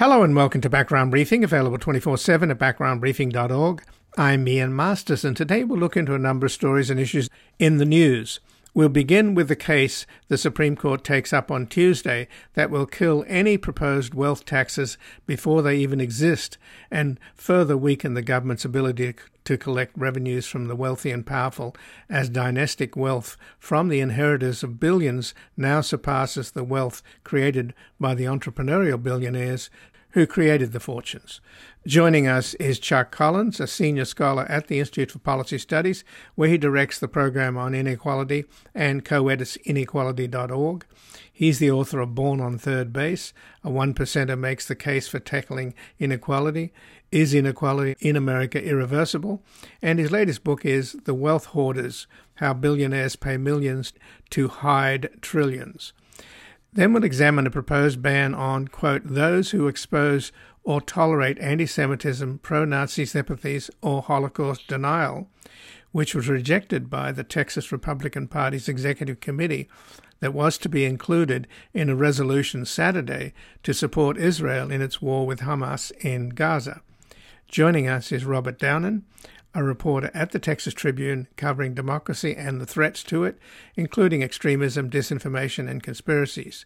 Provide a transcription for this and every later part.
Hello and welcome to Background Briefing, available 24 7 at backgroundbriefing.org. I'm Ian Masters, and today we'll look into a number of stories and issues in the news. We'll begin with the case the Supreme Court takes up on Tuesday that will kill any proposed wealth taxes before they even exist and further weaken the government's ability to collect revenues from the wealthy and powerful as dynastic wealth from the inheritors of billions now surpasses the wealth created by the entrepreneurial billionaires who created the fortunes. Joining us is Chuck Collins, a senior scholar at the Institute for Policy Studies, where he directs the program on inequality and co edits inequality.org. He's the author of Born on Third Base, a one percenter makes the case for tackling inequality. Is inequality in America irreversible? And his latest book is The Wealth Hoarders How Billionaires Pay Millions to Hide Trillions. Then we'll examine a proposed ban on, quote, those who expose or tolerate anti Semitism, pro Nazi sympathies, or Holocaust denial, which was rejected by the Texas Republican Party's executive committee that was to be included in a resolution Saturday to support Israel in its war with Hamas in Gaza. Joining us is Robert Downen, a reporter at the Texas Tribune covering democracy and the threats to it, including extremism, disinformation, and conspiracies.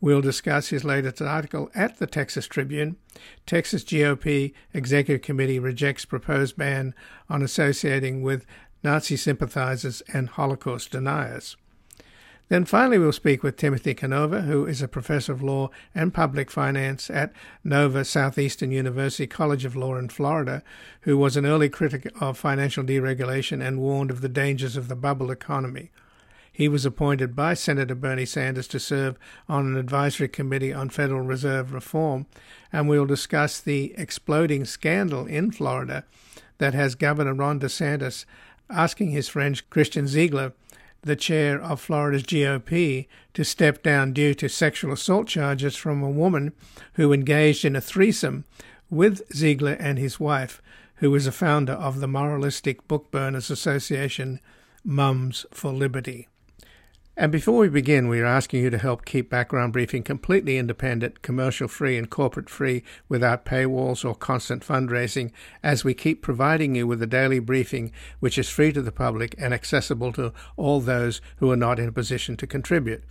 We'll discuss his latest article at the Texas Tribune. Texas GOP Executive Committee rejects proposed ban on associating with Nazi sympathizers and Holocaust deniers. Then finally, we'll speak with Timothy Canova, who is a professor of law and public finance at Nova Southeastern University College of Law in Florida, who was an early critic of financial deregulation and warned of the dangers of the bubble economy. He was appointed by Senator Bernie Sanders to serve on an advisory committee on Federal Reserve reform, and we'll discuss the exploding scandal in Florida that has Governor Ron DeSantis asking his friend Christian Ziegler the chair of Florida's GOP to step down due to sexual assault charges from a woman who engaged in a threesome with Ziegler and his wife, who was a founder of the moralistic book burners association Moms for Liberty. And before we begin, we are asking you to help keep Background Briefing completely independent, commercial free, and corporate free without paywalls or constant fundraising as we keep providing you with a daily briefing which is free to the public and accessible to all those who are not in a position to contribute.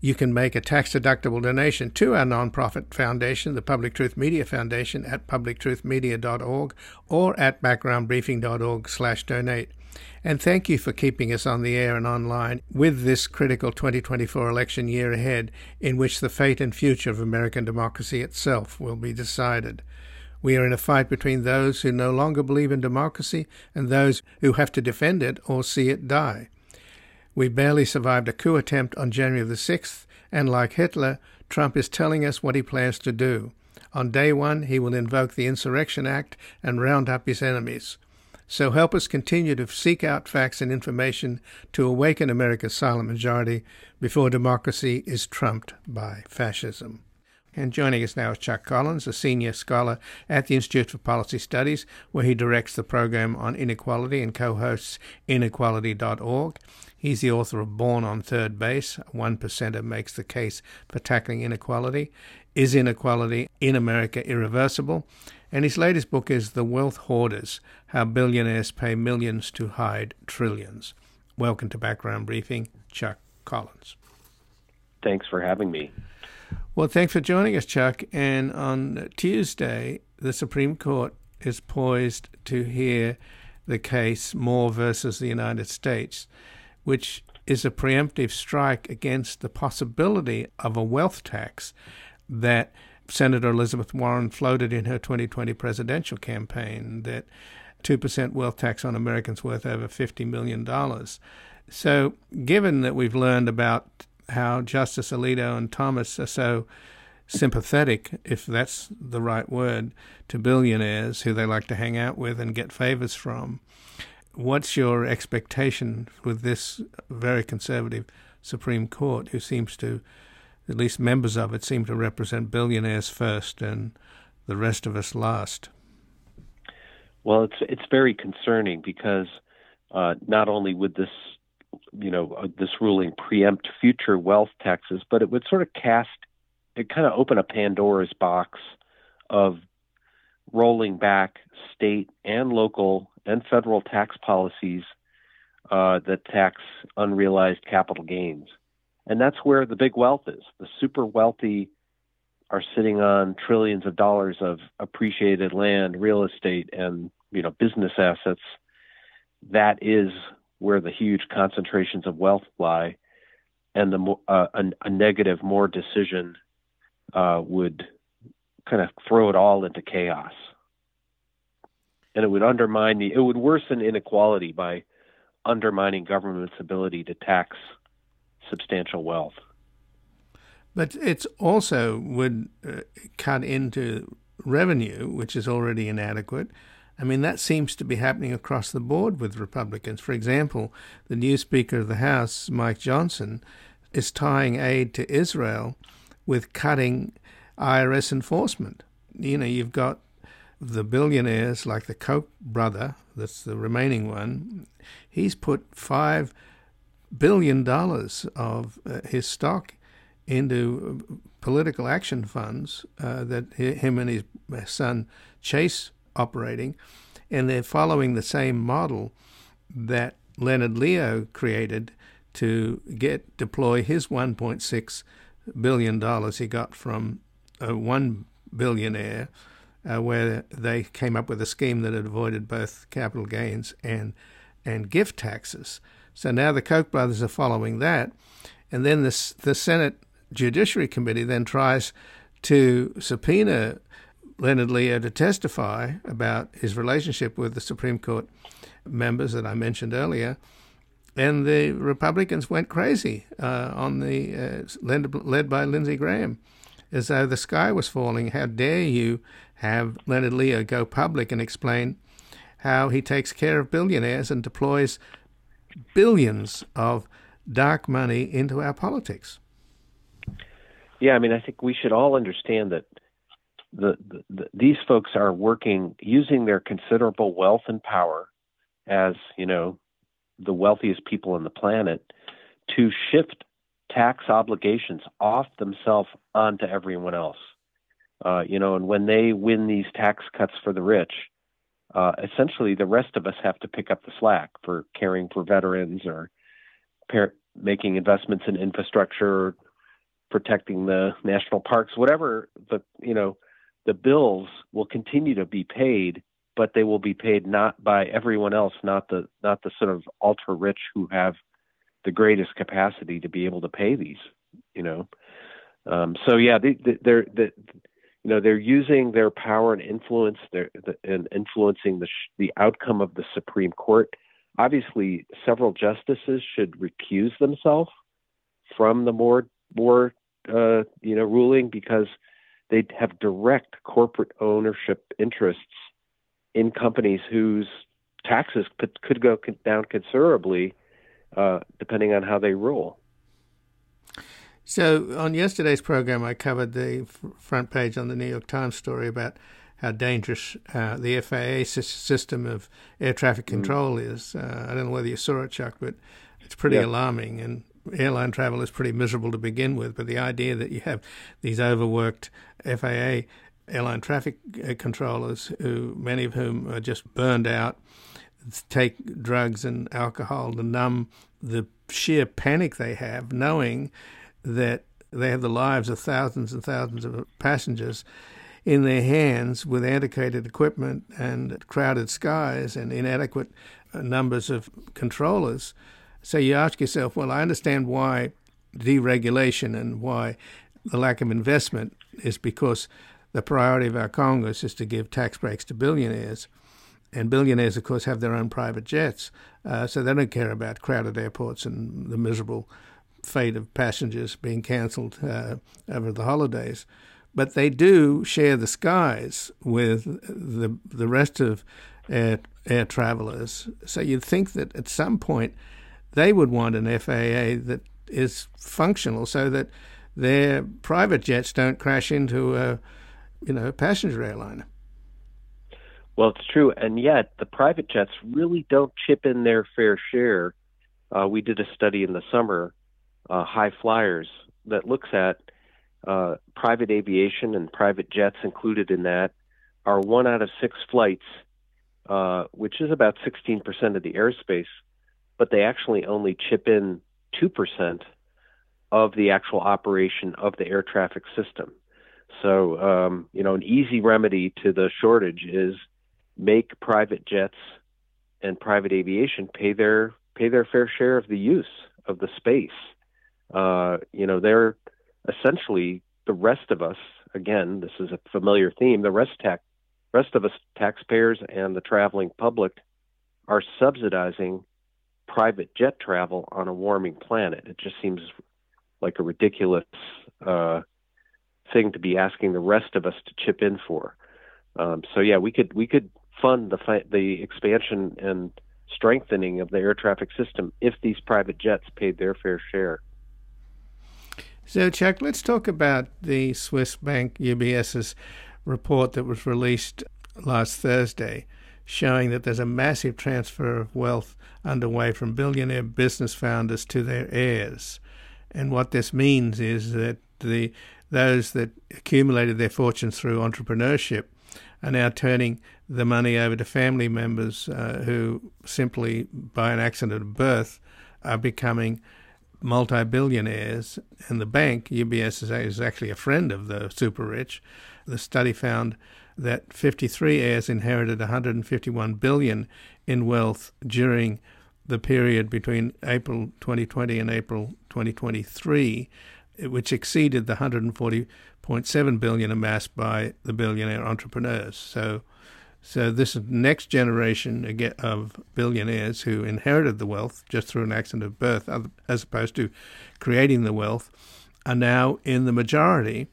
You can make a tax deductible donation to our nonprofit foundation, the Public Truth Media Foundation, at publictruthmedia.org or at backgroundbriefing.org/donate. And thank you for keeping us on the air and online with this critical 2024 election year ahead, in which the fate and future of American democracy itself will be decided. We are in a fight between those who no longer believe in democracy and those who have to defend it or see it die. We barely survived a coup attempt on January the 6th, and like Hitler, Trump is telling us what he plans to do. On day one, he will invoke the Insurrection Act and round up his enemies. So help us continue to seek out facts and information to awaken America's silent majority before democracy is trumped by fascism. And joining us now is Chuck Collins, a senior scholar at the Institute for Policy Studies, where he directs the program on inequality and co hosts inequality.org. He's the author of Born on Third Base, One Percenter Makes the Case for Tackling Inequality. Is Inequality in America Irreversible? And his latest book is The Wealth Hoarders How Billionaires Pay Millions to Hide Trillions. Welcome to Background Briefing, Chuck Collins. Thanks for having me. Well, thanks for joining us, Chuck. And on Tuesday, the Supreme Court is poised to hear the case Moore versus the United States, which is a preemptive strike against the possibility of a wealth tax that Senator Elizabeth Warren floated in her 2020 presidential campaign that 2% wealth tax on Americans worth over $50 million. So, given that we've learned about how Justice Alito and Thomas are so sympathetic, if that's the right word, to billionaires who they like to hang out with and get favors from, what's your expectation with this very conservative Supreme Court who seems to at least members of it seem to represent billionaires first and the rest of us last. Well, it's it's very concerning because uh, not only would this, you know, uh, this ruling preempt future wealth taxes, but it would sort of cast it kind of open a Pandora's box of rolling back state and local and federal tax policies uh, that tax unrealized capital gains. And that's where the big wealth is. The super wealthy are sitting on trillions of dollars of appreciated land, real estate, and you know business assets. That is where the huge concentrations of wealth lie, and the uh, a, a, negative Moore decision uh, would kind of throw it all into chaos, and it would undermine the it would worsen inequality by undermining government's ability to tax substantial wealth. But it also would uh, cut into revenue, which is already inadequate. I mean, that seems to be happening across the board with Republicans. For example, the new Speaker of the House, Mike Johnson, is tying aid to Israel with cutting IRS enforcement. You know, you've got the billionaires like the Koch brother, that's the remaining one. He's put five billion dollars of uh, his stock into political action funds uh, that him and his son Chase operating, and they're following the same model that Leonard Leo created to get deploy his 1.6 billion dollars he got from a one billionaire, uh, where they came up with a scheme that avoided both capital gains and and gift taxes. So now the Koch brothers are following that, and then the the Senate Judiciary Committee then tries to subpoena Leonard Leo to testify about his relationship with the Supreme Court members that I mentioned earlier. And the Republicans went crazy uh, on the uh, led, led by Lindsey Graham, as though the sky was falling. How dare you have Leonard Leo go public and explain how he takes care of billionaires and deploys billions of dark money into our politics? Yeah, I mean, I think we should all understand that the, the, the, these folks are working using their considerable wealth and power as you know the wealthiest people on the planet to shift tax obligations off themselves onto everyone else. Uh, you know, and when they win these tax cuts for the rich, uh, essentially the rest of us have to pick up the slack for caring for veterans or par- making investments in infrastructure, protecting the national parks, whatever the you know the bills will continue to be paid, but they will be paid not by everyone else, not the not the sort of ultra rich who have the greatest capacity to be able to pay these. You know, um, so yeah, they, they're they, you know they're using their power and influence their, the, and influencing the sh- the outcome of the Supreme Court. Obviously, several justices should recuse themselves from the Moore Moore uh, you know ruling because they have direct corporate ownership interests in companies whose taxes could, could go down considerably uh, depending on how they rule. So, on yesterday's program, I covered the front page on the New York Times story about how dangerous uh, the FAA system of air traffic mm. control mm. is. Uh, I don't know whether you saw it, Chuck, but it's pretty yeah. alarming. And airline travel is pretty miserable to begin with, but the idea that you have these overworked FAA airline traffic uh, controllers, who many of whom are just burned out, take drugs and alcohol to numb the sheer panic they have, knowing that they have the lives of thousands and thousands of passengers in their hands with antiquated equipment and crowded skies and inadequate uh, numbers of controllers. So you ask yourself, well, I understand why deregulation and why the lack of investment is because the priority of our Congress is to give tax breaks to billionaires. And billionaires, of course, have their own private jets, uh, so they don't care about crowded airports and the miserable fate of passengers being cancelled uh, over the holidays. But they do share the skies with the the rest of air, air travelers. So you'd think that at some point they would want an FAA that is functional so that their private jets don't crash into a you know passenger airliner. Well, it's true, and yet the private jets really don't chip in their fair share. Uh, we did a study in the summer, uh, high flyers, that looks at uh, private aviation and private jets included in that, are one out of six flights, uh, which is about 16% of the airspace, but they actually only chip in 2% of the actual operation of the air traffic system. So, um, you know, an easy remedy to the shortage is make private jets and private aviation pay their pay their fair share of the use of the space. Uh, you know, they're essentially the rest of us. Again, this is a familiar theme. The rest tax, rest of us taxpayers and the traveling public are subsidizing private jet travel on a warming planet. It just seems like a ridiculous uh, thing to be asking the rest of us to chip in for. Um, so yeah, we could we could fund the fi- the expansion and strengthening of the air traffic system if these private jets paid their fair share. So, Chuck, let's talk about the Swiss bank UBS's report that was released last Thursday, showing that there's a massive transfer of wealth underway from billionaire business founders to their heirs. And what this means is that the those that accumulated their fortunes through entrepreneurship are now turning the money over to family members uh, who simply, by an accident of birth, are becoming multi billionaires. And the bank, UBS, is actually a friend of the super rich. The study found that 53 heirs inherited 151 billion in wealth during the period between April 2020 and April 2023, which exceeded the 140.7 billion amassed by the billionaire entrepreneurs. So, so this next generation of billionaires who inherited the wealth just through an accident of birth, as opposed to creating the wealth, are now in the majority,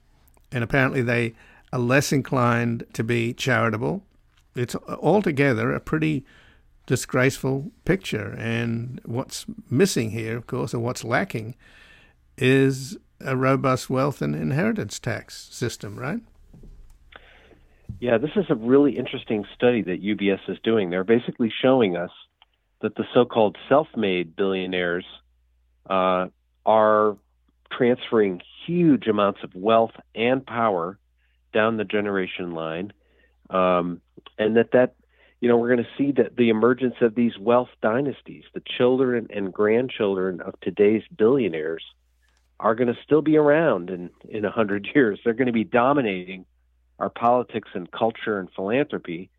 and apparently they are less inclined to be charitable. It's altogether a pretty disgraceful picture. And what's missing here, of course, or what's lacking, is a robust wealth and inheritance tax system, right? Yeah, this is a really interesting study that UBS is doing. They're basically showing us that the so called self made billionaires uh, are transferring huge amounts of wealth and power down the generation line. Um, and that that you know, we're going to see that the emergence of these wealth dynasties, the children and grandchildren of today's billionaires, are going to still be around in in a hundred years. They're going to be dominating our politics and culture and philanthropy,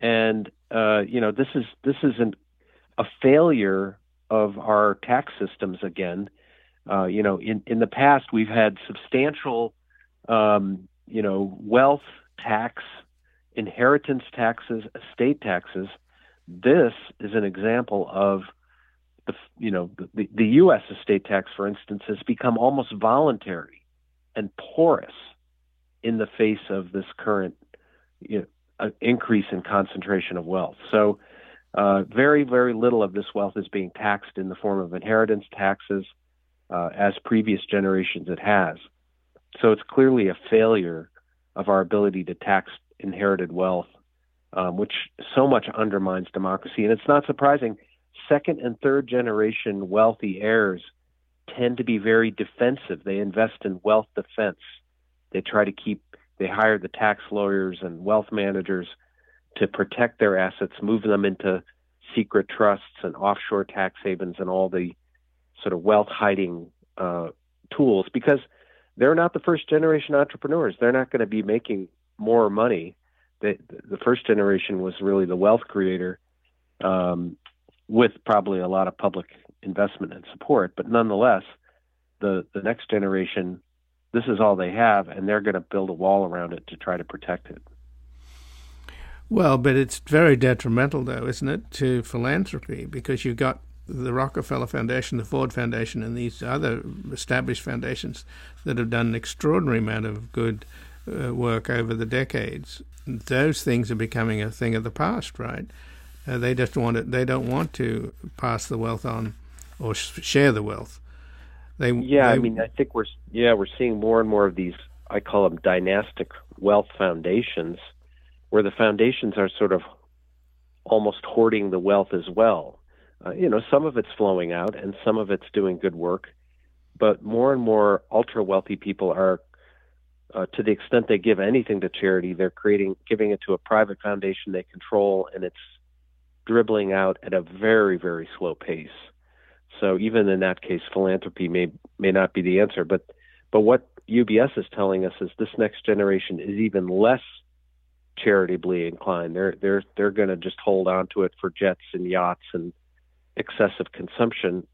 and uh, you know, this is this is an, a failure of our tax systems again. Uh, you know, in in the past we've had substantial, um, you know, wealth tax inheritance taxes, estate taxes. This is an example of the you know the, the U.S. estate tax, for instance, has become almost voluntary and porous in the face of this current you know, increase in concentration of wealth. So, uh, very very little of this wealth is being taxed in the form of inheritance taxes, uh, as previous generations it has. So it's clearly a failure of our ability to tax inherited wealth, um, which so much undermines democracy. And it's not surprising. Second and third generation wealthy heirs tend to be very defensive. They invest in wealth defense. They try to keep, they hire the tax lawyers and wealth managers to protect their assets, move them into secret trusts and offshore tax havens and all the sort of wealth hiding uh, tools because they're not the first generation entrepreneurs. They're not going to be making more money. The, the first generation was really the wealth creator, um, with probably a lot of public investment and support. But nonetheless, the the next generation, this is all they have, and they're going to build a wall around it to try to protect it. Well, but it's very detrimental, though, isn't it, to philanthropy because you've got the Rockefeller Foundation, the Ford Foundation, and these other established foundations that have done an extraordinary amount of good uh, work over the decades, those things are becoming a thing of the past, right? Uh, they just want it. They don't want to pass the wealth on or sh- share the wealth. They yeah, they, I mean, I think we're yeah we're seeing more and more of these. I call them dynastic wealth foundations, where the foundations are sort of almost hoarding the wealth as well. Uh, you know, some of it's flowing out and some of it's doing good work, but more and more ultra wealthy people are uh, to the extent they give anything to charity, they're creating giving it to a private foundation they control, and it's dribbling out at a very very slow pace. So even in that case, philanthropy may may not be the answer. But but what UBS is telling us is this next generation is even less charitably inclined. They're they're they're going to just hold on to it for jets and yachts and excessive consumption,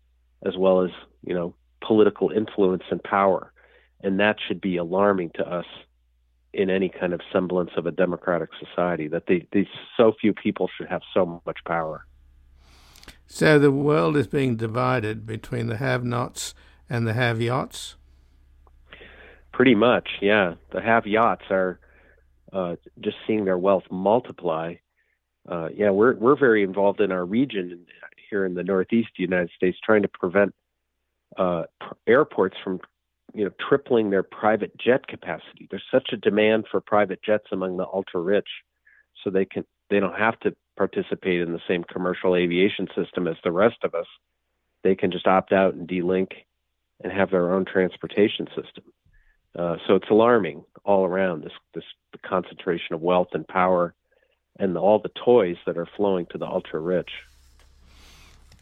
as well as you know political influence and power, and that should be alarming to us in any kind of semblance of a democratic society. That they, these so few people should have so much power. So the world is being divided between the have-nots and the have-yachts. Pretty much, yeah. The have-yachts are uh, just seeing their wealth multiply. Uh, yeah, we're we're very involved in our region here in the Northeast United States, trying to prevent uh, airports from, you know, tripling their private jet capacity. There's such a demand for private jets among the ultra rich, so they can they don't have to participate in the same commercial aviation system as the rest of us. They can just opt out and delink and have their own transportation system. Uh, so it's alarming all around this this the concentration of wealth and power and all the toys that are flowing to the ultra rich.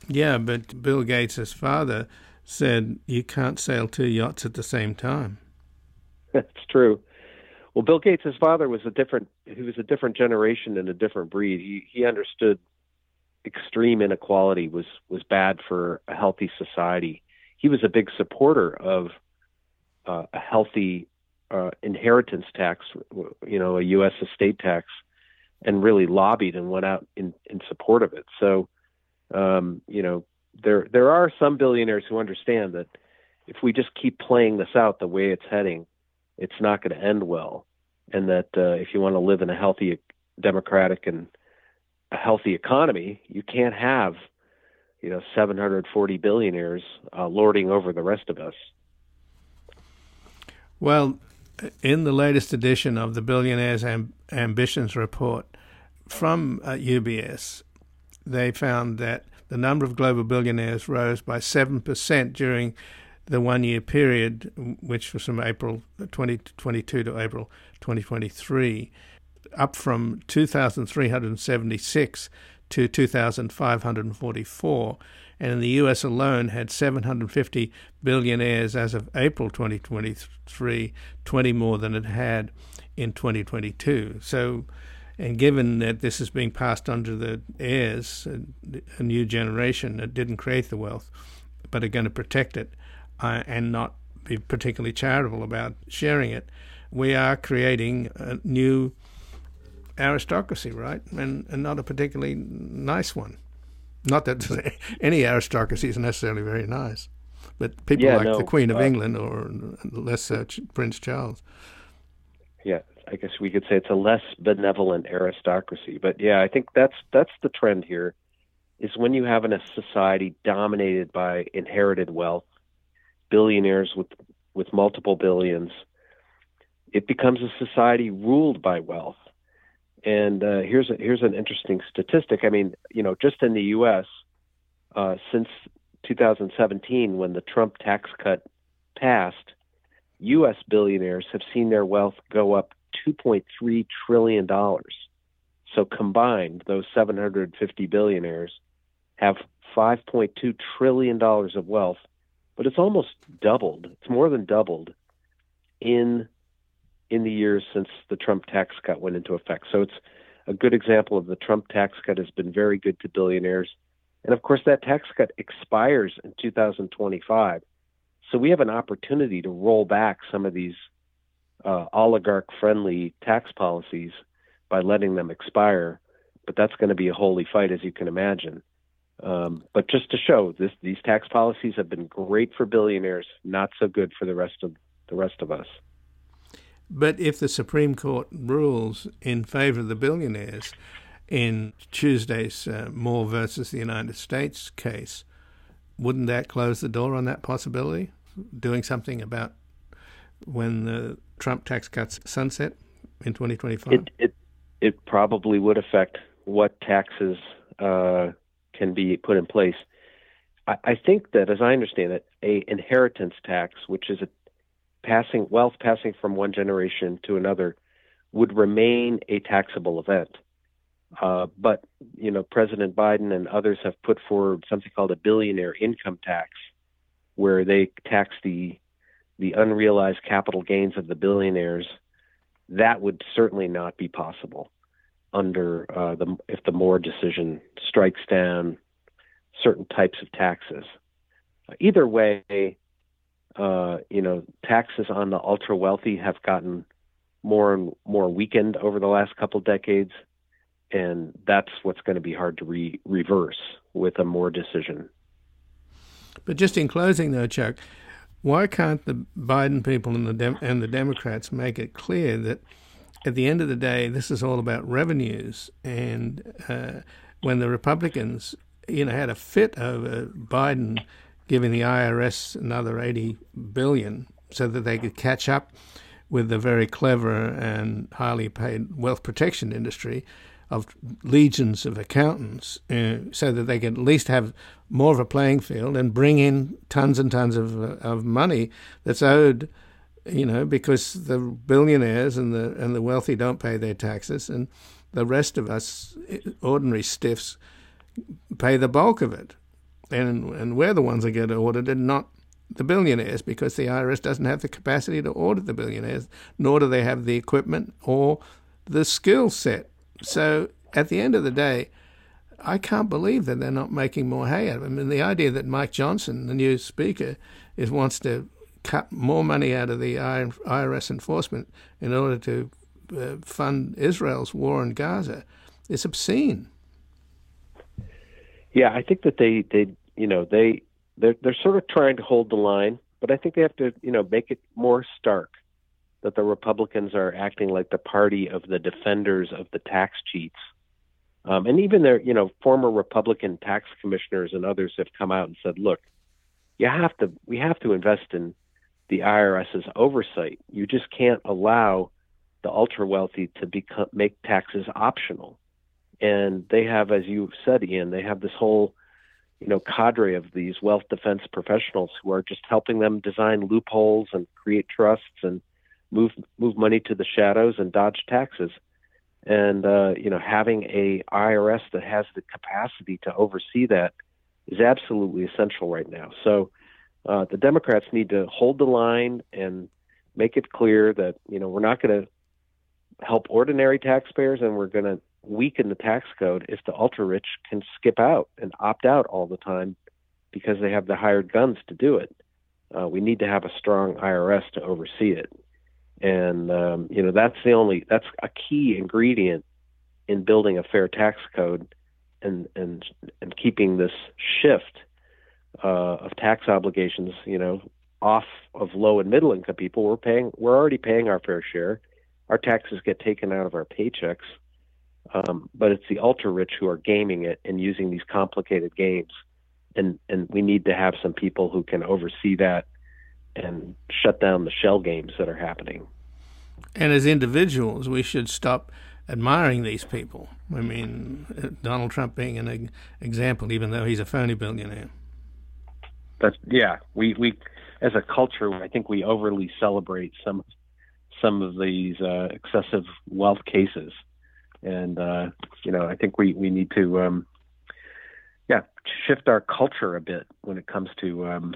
Yeah, but Bill Gates' father said you can't sail two yachts at the same time. That's true. Well, Bill Gates' father was a different. He was a different generation and a different breed. He he understood extreme inequality was was bad for a healthy society. He was a big supporter of uh, a healthy uh, inheritance tax, you know, a U.S. estate tax, and really lobbied and went out in, in support of it. So, um, you know, there there are some billionaires who understand that if we just keep playing this out the way it's heading, it's not going to end well, and that uh, if you want to live in a healthy, democratic, and a healthy economy, you can't have, you know, 740 billionaires uh, lording over the rest of us. Well, in the latest edition of the Billionaires Am- Ambitions Report from uh, UBS, they found that the number of global billionaires rose by 7% during the one year period, which was from April uh, 2022 to April 2023, up from 2,376 to 2,544 and in the US alone had 750 billionaires as of April 2023, 20 more than it had in 2022. So, and given that this is being passed on to the heirs, a, new generation that didn't create the wealth, but are going to protect it uh, and not be particularly charitable about sharing it, we are creating a new aristocracy, right? And, and not a particularly nice one. Not that any aristocracy is necessarily very nice, but people yeah, like no, the Queen of uh, England or less uh, Prince Charles. Yeah, I guess we could say it's a less benevolent aristocracy. But yeah, I think that's that's the trend here. Is when you have a society dominated by inherited wealth, billionaires with with multiple billions, it becomes a society ruled by wealth. And uh, here's a, here's an interesting statistic. I mean, you know, just in the U.S. Uh, since 2017, when the Trump tax cut passed, U.S. billionaires have seen their wealth go up 2.3 trillion dollars. So combined, those 750 billionaires have 5.2 trillion dollars of wealth, but it's almost doubled. It's more than doubled in in the years since the Trump tax cut went into effect. So it's a good example of the Trump tax cut has been very good to billionaires. And of course, that tax cut expires in 2025. So we have an opportunity to roll back some of these uh, oligarch friendly tax policies by letting them expire. But that's going to be a holy fight, as you can imagine. Um, but just to show this, these tax policies have been great for billionaires, not so good for the rest of the rest of us. But if the Supreme Court rules in favor of the billionaires in Tuesday's uh, Moore versus the United States case, wouldn't that close the door on that possibility? Doing something about when the Trump tax cuts sunset in 2025? It, it, it probably would affect what taxes uh, can be put in place. I, I think that, as I understand it, a inheritance tax, which is a passing wealth passing from one generation to another would remain a taxable event. Uh, but you know, President Biden and others have put forward something called a billionaire income tax, where they tax the the unrealized capital gains of the billionaires. That would certainly not be possible under uh, the if the Moore decision strikes down certain types of taxes. Either way, uh, you know, taxes on the ultra wealthy have gotten more and more weakened over the last couple decades, and that's what's going to be hard to re- reverse with a Moore decision. But just in closing, though, Chuck, why can't the Biden people and the Dem- and the Democrats make it clear that at the end of the day, this is all about revenues, and uh, when the Republicans, you know, had a fit over Biden giving the IRS another 80 billion so that they could catch up with the very clever and highly paid wealth protection industry of legions of accountants uh, so that they could at least have more of a playing field and bring in tons and tons of, uh, of money that's owed you know because the billionaires and the and the wealthy don't pay their taxes and the rest of us ordinary stiffs pay the bulk of it and and we're the ones that get audited, not the billionaires, because the IRS doesn't have the capacity to audit the billionaires, nor do they have the equipment or the skill set. So at the end of the day, I can't believe that they're not making more hay out of. I mean, the idea that Mike Johnson, the new speaker, is wants to cut more money out of the IRS enforcement in order to uh, fund Israel's war in Gaza is obscene. Yeah, I think that they they you know they they're they're sort of trying to hold the line, but I think they have to you know make it more stark that the Republicans are acting like the party of the defenders of the tax cheats. Um, and even their, you know, former Republican tax commissioners and others have come out and said, "Look, you have to, we have to invest in the IRS's oversight. You just can't allow the ultra wealthy to become make taxes optional." And they have, as you said, Ian, they have this whole you know cadre of these wealth defense professionals who are just helping them design loopholes and create trusts and move move money to the shadows and dodge taxes. And uh, you know having a IRS that has the capacity to oversee that is absolutely essential right now. So uh, the Democrats need to hold the line and make it clear that you know we're not going to help ordinary taxpayers and we're going to weaken the tax code if the ultra rich can skip out and opt out all the time because they have the hired guns to do it. Uh, we need to have a strong IRS to oversee it, and um, you know that's the only that's a key ingredient in building a fair tax code and and and keeping this shift uh, of tax obligations, you know, off of low and middle income people. We're paying we're already paying our fair share. Our taxes get taken out of our paychecks um, but it's the ultra rich who are gaming it and using these complicated games, and and we need to have some people who can oversee that and shut down the shell games that are happening. And as individuals, we should stop admiring these people. I mean, Donald Trump being an example, even though he's a phony billionaire. That's yeah. We we as a culture, I think we overly celebrate some some of these uh, excessive wealth cases and uh, you know I think we we need to um, yeah shift our culture a bit when it comes to um,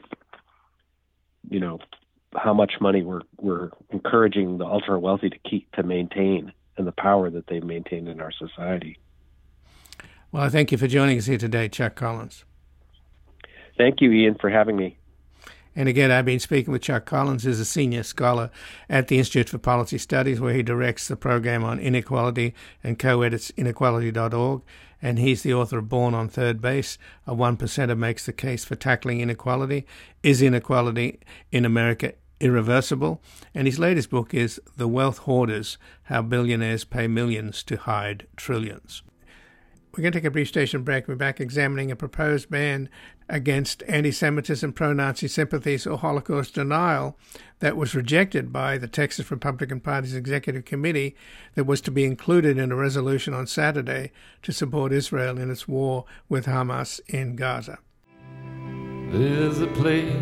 you know how much money we're we're encouraging the ultra wealthy to keep to maintain and the power that they maintain in our society. Well, I thank you for joining us here today, Chuck Collins. Thank you, Ian, for having me. And again, I've been speaking with Chuck Collins, who's a senior scholar at the Institute for Policy Studies, where he directs the program on inequality and co edits inequality.org. And he's the author of Born on Third Base, a one percenter makes the case for tackling inequality. Is inequality in America irreversible? And his latest book is The Wealth Hoarders How Billionaires Pay Millions to Hide Trillions. We're going to take a brief station break. We're back examining a proposed ban against anti Semitism, pro Nazi sympathies, or Holocaust denial that was rejected by the Texas Republican Party's executive committee that was to be included in a resolution on Saturday to support Israel in its war with Hamas in Gaza. There's a place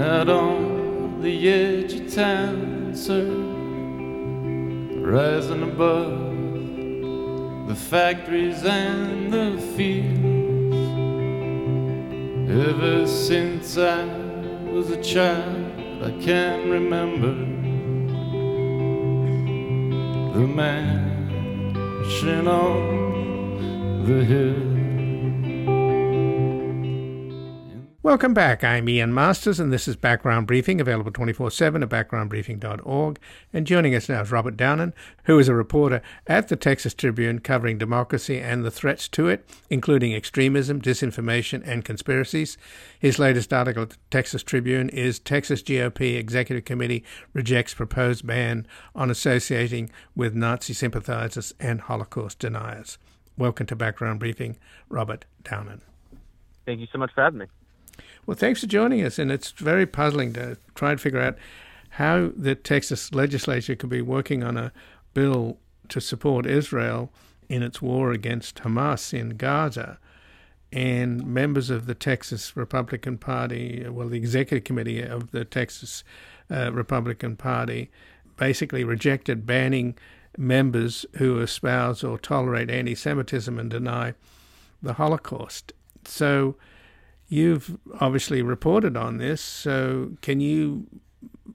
out on the edge of town, sir, rising above the factories and the fields. Ever since I was a child, I can remember the mansion on the hill. Welcome back. I'm Ian Masters, and this is Background Briefing, available 24 7 at backgroundbriefing.org. And joining us now is Robert Downen, who is a reporter at the Texas Tribune covering democracy and the threats to it, including extremism, disinformation, and conspiracies. His latest article at the Texas Tribune is Texas GOP Executive Committee Rejects Proposed Ban on Associating with Nazi Sympathizers and Holocaust Deniers. Welcome to Background Briefing, Robert Downen. Thank you so much for having me. Well, thanks for joining us. And it's very puzzling to try and figure out how the Texas legislature could be working on a bill to support Israel in its war against Hamas in Gaza. And members of the Texas Republican Party, well, the executive committee of the Texas uh, Republican Party, basically rejected banning members who espouse or tolerate anti Semitism and deny the Holocaust. So, You've obviously reported on this, so can you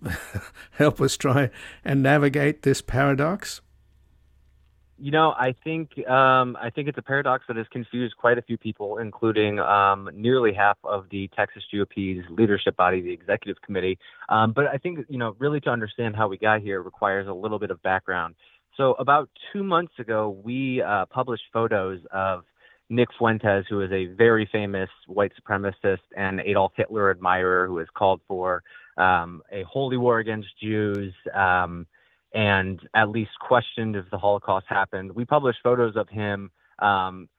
help us try and navigate this paradox? You know, I think um, I think it's a paradox that has confused quite a few people, including um, nearly half of the Texas GOP's leadership body, the executive committee. Um, but I think you know, really to understand how we got here requires a little bit of background. So about two months ago, we uh, published photos of Nick Fuentes, who is a very famous white supremacist and Adolf Hitler admirer, who has called for um, a holy war against Jews um, and at least questioned if the Holocaust happened. We published photos of him um,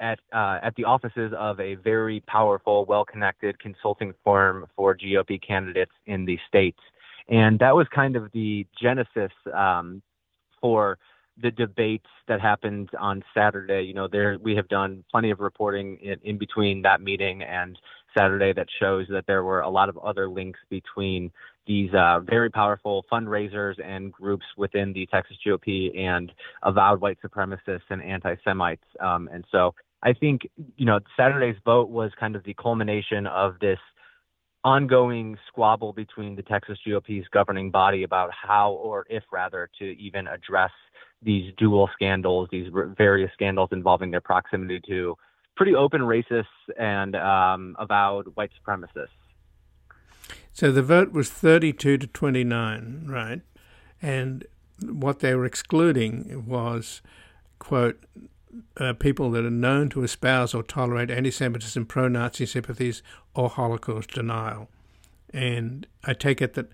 at uh, at the offices of a very powerful, well-connected consulting firm for GOP candidates in the states, and that was kind of the genesis um, for the debates that happened on Saturday. You know, there we have done plenty of reporting in, in between that meeting and Saturday that shows that there were a lot of other links between these uh, very powerful fundraisers and groups within the Texas GOP and avowed white supremacists and anti-Semites. Um, and so I think, you know, Saturday's vote was kind of the culmination of this ongoing squabble between the Texas GOP's governing body about how, or if rather, to even address these dual scandals, these various scandals involving their proximity to pretty open racists and um, avowed white supremacists. So the vote was 32 to 29, right? And what they were excluding was, quote, uh, people that are known to espouse or tolerate anti Semitism, pro Nazi sympathies, or Holocaust denial. And I take it that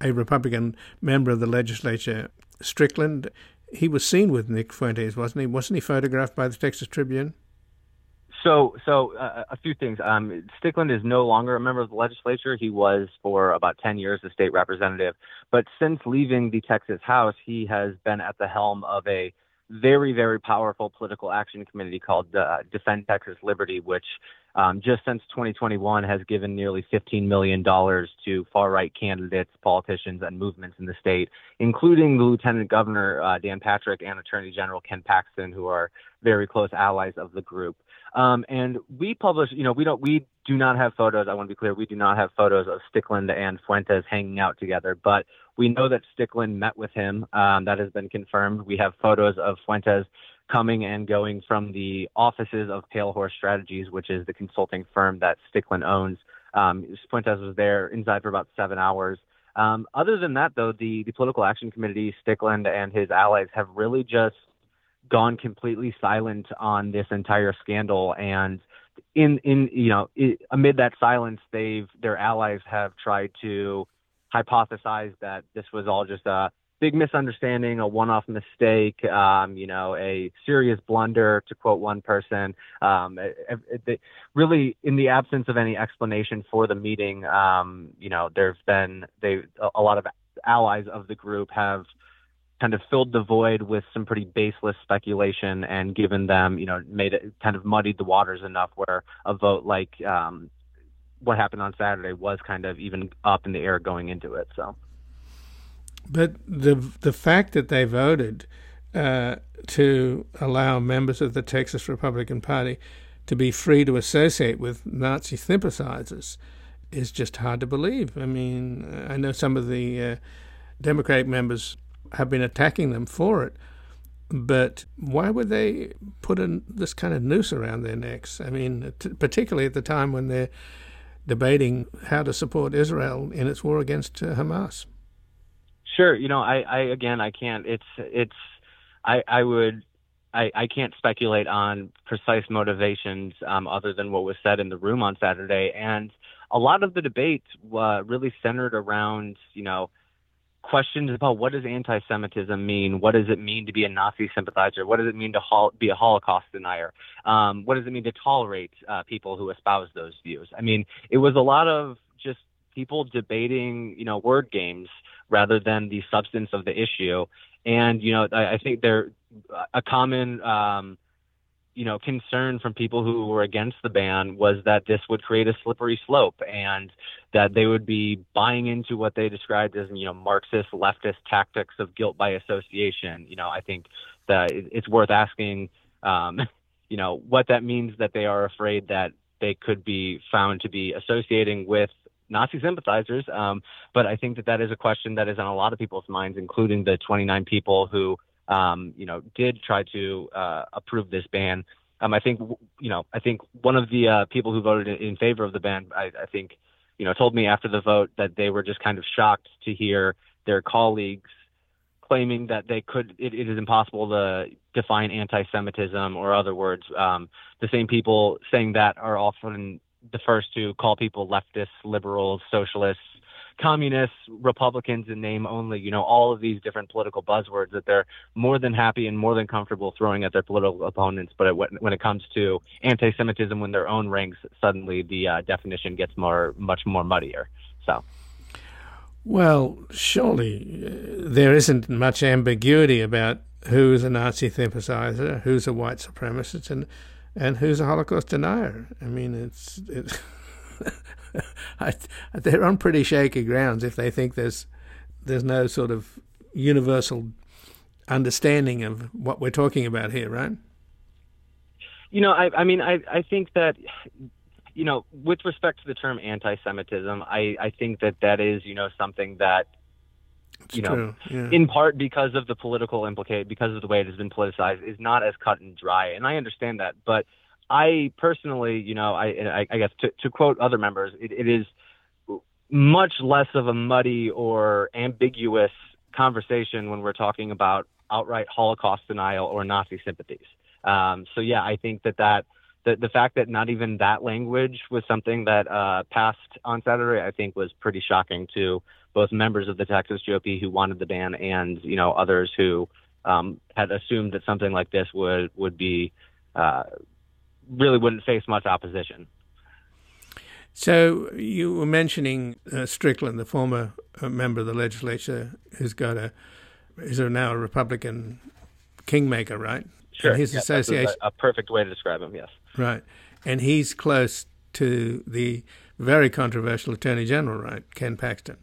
a Republican member of the legislature, Strickland, he was seen with Nick Fuentes, wasn't he? Wasn't he photographed by the Texas Tribune? So, so uh, a few things. Um, Stickland is no longer a member of the legislature. He was for about 10 years a state representative. But since leaving the Texas House, he has been at the helm of a very, very powerful political action committee called uh, Defend Texas Liberty, which um, just since 2021 has given nearly $15 million to far right candidates, politicians, and movements in the state, including the Lieutenant Governor uh, Dan Patrick and Attorney General Ken Paxton, who are very close allies of the group. Um, and we publish, you know, we don't, we do not have photos. I want to be clear, we do not have photos of Stickland and Fuentes hanging out together, but we know that Stickland met with him. Um, that has been confirmed. We have photos of Fuentes coming and going from the offices of Pale Horse Strategies, which is the consulting firm that Stickland owns. Um, Fuentes was there inside for about seven hours. Um, other than that, though, the, the political action committee, Stickland and his allies have really just gone completely silent on this entire scandal. And in in you know it, amid that silence, they've their allies have tried to hypothesize that this was all just a big misunderstanding, a one-off mistake, um, you know, a serious blunder, to quote one person. Um, it, it, really, in the absence of any explanation for the meeting, um, you know, there's been they a lot of allies of the group have kind of filled the void with some pretty baseless speculation and given them, you know, made it kind of muddied the waters enough where a vote like um, what happened on Saturday was kind of even up in the air going into it. So, but the the fact that they voted uh, to allow members of the Texas Republican Party to be free to associate with Nazi sympathizers is just hard to believe. I mean, I know some of the uh, Democratic members have been attacking them for it, but why would they put a, this kind of noose around their necks? I mean, t- particularly at the time when they're debating how to support Israel in its war against uh, Hamas. Sure, you know, I, I again, I can't. It's, it's, I, I would I, I can't speculate on precise motivations um, other than what was said in the room on Saturday. And a lot of the debate uh, really centered around, you know, questions about what does anti-Semitism mean? What does it mean to be a Nazi sympathizer? What does it mean to hol- be a Holocaust denier? Um, what does it mean to tolerate uh, people who espouse those views? I mean, it was a lot of just people debating, you know, word games rather than the substance of the issue. And you know, I, I think there a common um, you know concern from people who were against the ban was that this would create a slippery slope and that they would be buying into what they described as you know Marxist leftist tactics of guilt by association. You know, I think that it's worth asking. Um, you know what that means that they are afraid that they could be found to be associating with Nazi sympathizers. Um, but I think that that is a question that is on a lot of people's minds, including the 29 people who, um, you know, did try to uh, approve this ban. Um, I think, you know, I think one of the uh, people who voted in, favor of the ban, I, I think, you know, told me after the vote that they were just kind of shocked to hear their colleagues claiming that they could it, it is impossible to define anti-Semitism or other words. Um, the same people saying that are often the first to call people leftists, liberals, socialists, communists, Republicans in name only, you know, all of these different political buzzwords that they're more than happy and more than comfortable throwing at their political opponents. But when it comes to anti-Semitism in their own ranks, suddenly the uh, definition gets more, much more muddier. So. Well, surely uh, there isn't much ambiguity about who is a Nazi sympathizer, who's a white supremacist, and and who's a Holocaust denier. I mean, it's it, I, they're on pretty shaky grounds if they think there's there's no sort of universal understanding of what we're talking about here, right? You know, I, I mean, I, I think that, you know, with respect to the term anti-Semitism, I, I think that that is, you know, something that it's you know, yeah. in part because of the political implicate, because of the way it has been politicized, is not as cut and dry. And I understand that, but I personally, you know, I, I, guess to, to quote other members, it, it is much less of a muddy or ambiguous conversation when we're talking about outright Holocaust denial or Nazi sympathies. Um, so yeah, I think that that the, the fact that not even that language was something that uh, passed on Saturday, I think was pretty shocking to both members of the Texas GOP who wanted the ban and you know others who um, had assumed that something like this would would be uh, really wouldn't face much opposition. So you were mentioning uh, Stickland, the former uh, member of the legislature, who's got a is now a Republican kingmaker, right? Sure. And his yeah, association, a, a perfect way to describe him. Yes. Right, and he's close to the very controversial Attorney General, right, Ken Paxton.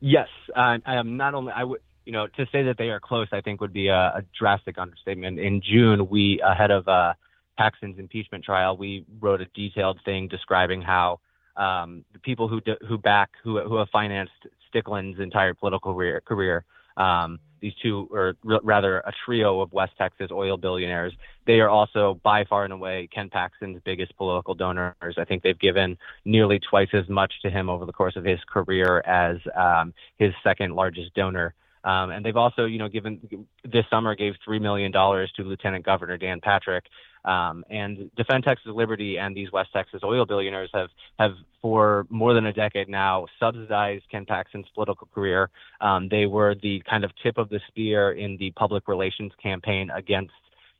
Yes, uh, I am not only I would you know to say that they are close. I think would be a, a drastic understatement. In June, we ahead of uh, Paxton's impeachment trial, we wrote a detailed thing describing how um, the people who do, who back who who have financed Stickland's entire political career, career um, these two, or rather a trio of West Texas oil billionaires, they are also by far and away Ken Paxton's biggest political donors. I think they've given nearly twice as much to him over the course of his career as um, his second largest donor. Um, and they've also, you know, given this summer gave three million dollars to Lieutenant Governor Dan Patrick. Um, and Defend Texas Liberty and these West Texas oil billionaires have have for more than a decade now subsidized Ken Paxton's political career. Um, they were the kind of tip of the spear in the public relations campaign against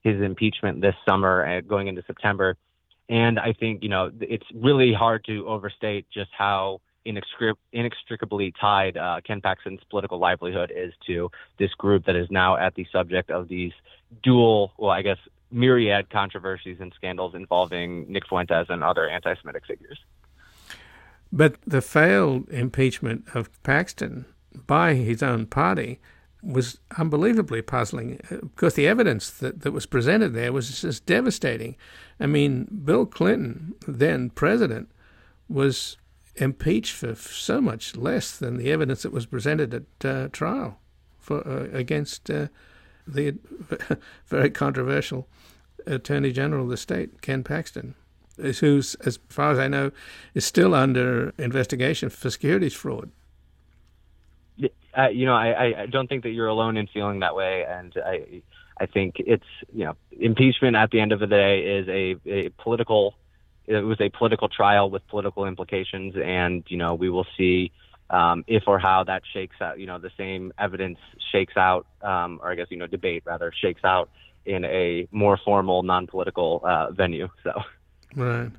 his impeachment this summer, uh, going into September. And I think you know it's really hard to overstate just how inextricably tied uh, Ken Paxton's political livelihood is to this group that is now at the subject of these dual, well, I guess myriad controversies and scandals involving Nick Fuentes and other anti-Semitic figures. But the failed impeachment of Paxton by his own party was unbelievably puzzling because the evidence that, that was presented there was just devastating. I mean, Bill Clinton, then president, was impeached for so much less than the evidence that was presented at uh, trial for uh, against uh, the very controversial Attorney General of the state, Ken Paxton, who, as far as I know, is still under investigation for securities fraud. Uh, you know, I, I don't think that you're alone in feeling that way, and I, I think it's you know, impeachment at the end of the day is a, a political. It was a political trial with political implications, and you know, we will see um, if or how that shakes out. You know, the same evidence shakes out, um, or I guess you know, debate rather shakes out in a more formal, non-political uh, venue. So, right.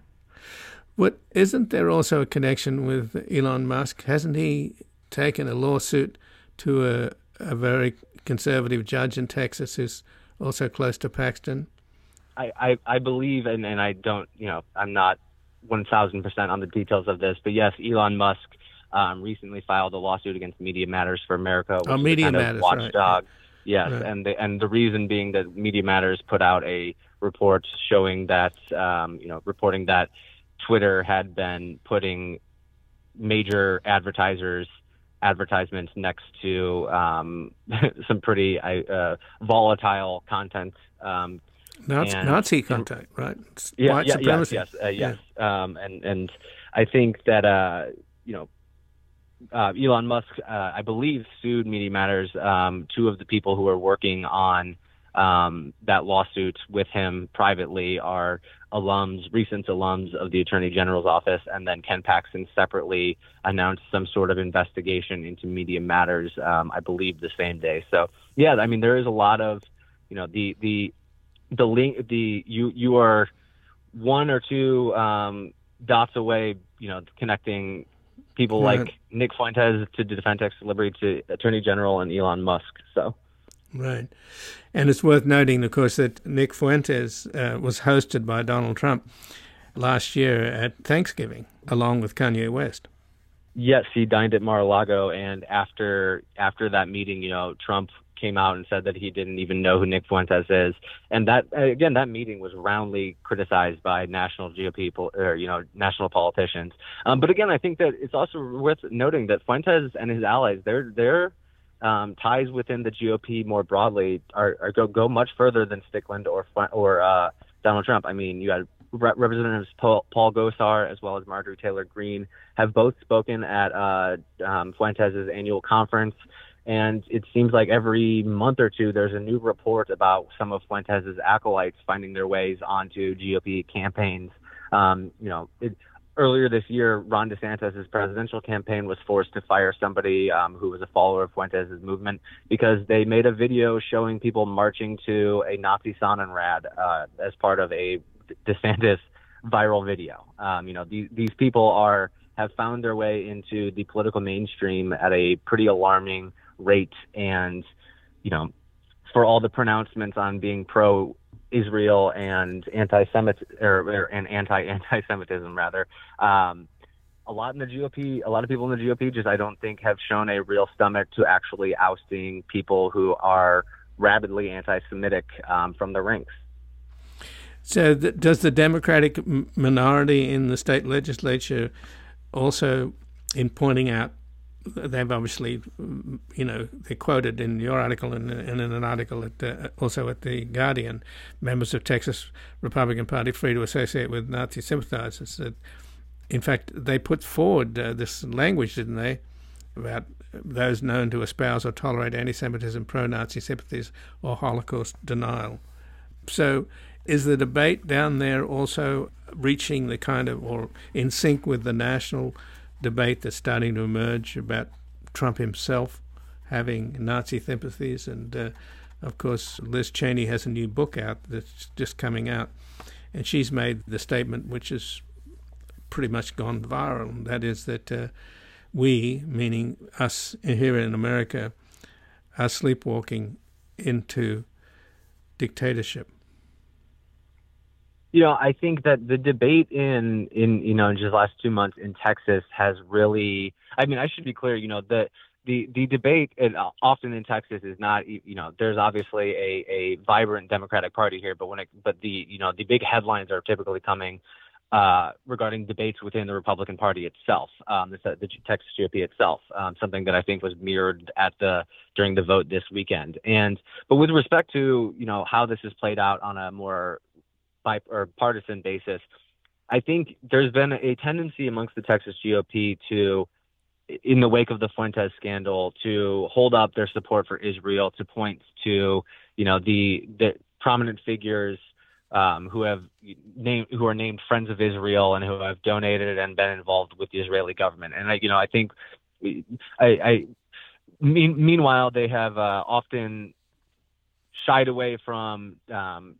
What isn't there also a connection with Elon Musk? Hasn't he taken a lawsuit to a, a very conservative judge in Texas who's also close to Paxton? I, I, I believe, and, and I don't, you know, I'm not 1,000% on the details of this, but yes, Elon Musk um, recently filed a lawsuit against Media Matters for America, which oh, Media kind Matters, of watchdog. Right. Yes, right. and the and the reason being that Media Matters put out a report showing that um, you know reporting that Twitter had been putting major advertisers advertisements next to um, some pretty uh, volatile content. Um, Nazi, and, Nazi content, right? yeah, White yeah, supremacy. yes, yes, uh, yes. Yeah. Um, and and I think that uh, you know uh, Elon Musk, uh, I believe, sued Media Matters. Um, two of the people who are working on um, that lawsuit with him privately are alums, recent alums of the Attorney General's office, and then Ken Paxton separately announced some sort of investigation into Media Matters, um, I believe, the same day. So, yeah, I mean, there is a lot of, you know, the the the link, the you you are one or two um, dots away, you know, connecting people right. like Nick Fuentes to Defense Liberty to Attorney General and Elon Musk. So. Right. And it's worth noting, of course, that Nick Fuentes uh, was hosted by Donald Trump last year at Thanksgiving, along with Kanye West. Yes, he dined at Mar-a-Lago, and after after that meeting, you know, Trump came out and said that he didn't even know who Nick Fuentes is, and that again, that meeting was roundly criticized by national GOP or you know national politicians. Um, but again, I think that it's also worth noting that Fuentes and his allies, their their um, ties within the GOP more broadly are, are go go much further than Stickland or or uh, Donald Trump. I mean, you had Representatives Paul, Paul Gosar as well as Marjorie Taylor Greene have both spoken at uh, um, Fuentes' annual conference. And it seems like every month or two, there's a new report about some of Fuentes' acolytes finding their ways onto GOP campaigns. Um, you know, it, earlier this year, Ron DeSantis' presidential campaign was forced to fire somebody um, who was a follower of Fuentes' movement because they made a video showing people marching to a Nazi Sonnenrad uh, as part of a DeSantis viral video. Um, you know, these, these people are have found their way into the political mainstream at a pretty alarming rate and you know for all the pronouncements on being pro Israel and anti-Semit or, or and anti-anti-Semitism rather. Um, a lot in the GOP, a lot of people in the GOP just I don't think have shown a real stomach to actually ousting people who are rabidly anti-Semitic um, from the ranks. So, th- does the Democratic minority in the state legislature also, in pointing out they've obviously, you know, they quoted in your article and, and in an article at the, also at the Guardian, members of Texas Republican Party free to associate with Nazi sympathizers. That, in fact, they put forward uh, this language, didn't they, about those known to espouse or tolerate anti-Semitism, pro-Nazi sympathies, or Holocaust denial. So, is the debate down there also reaching the kind of or in sync with the national? Debate that's starting to emerge about Trump himself having Nazi sympathies. And uh, of course, Liz Cheney has a new book out that's just coming out. And she's made the statement, which has pretty much gone viral. And That is that uh, we, meaning us here in America, are sleepwalking into dictatorship. You know, I think that the debate in in you know just last two months in Texas has really. I mean, I should be clear. You know, the the the debate and often in Texas is not you know there's obviously a a vibrant Democratic Party here, but when it but the you know the big headlines are typically coming uh, regarding debates within the Republican Party itself, um, the, the, Texas GOP itself, um, something that I think was mirrored at the during the vote this weekend. And but with respect to you know how this has played out on a more bi or partisan basis, I think there's been a tendency amongst the Texas GOP to in the wake of the Fuentes scandal to hold up their support for Israel, to point to you know the the prominent figures um, who have named who are named friends of Israel and who have donated and been involved with the Israeli government. And I you know I think I, I mean, meanwhile they have uh, often shied away from um,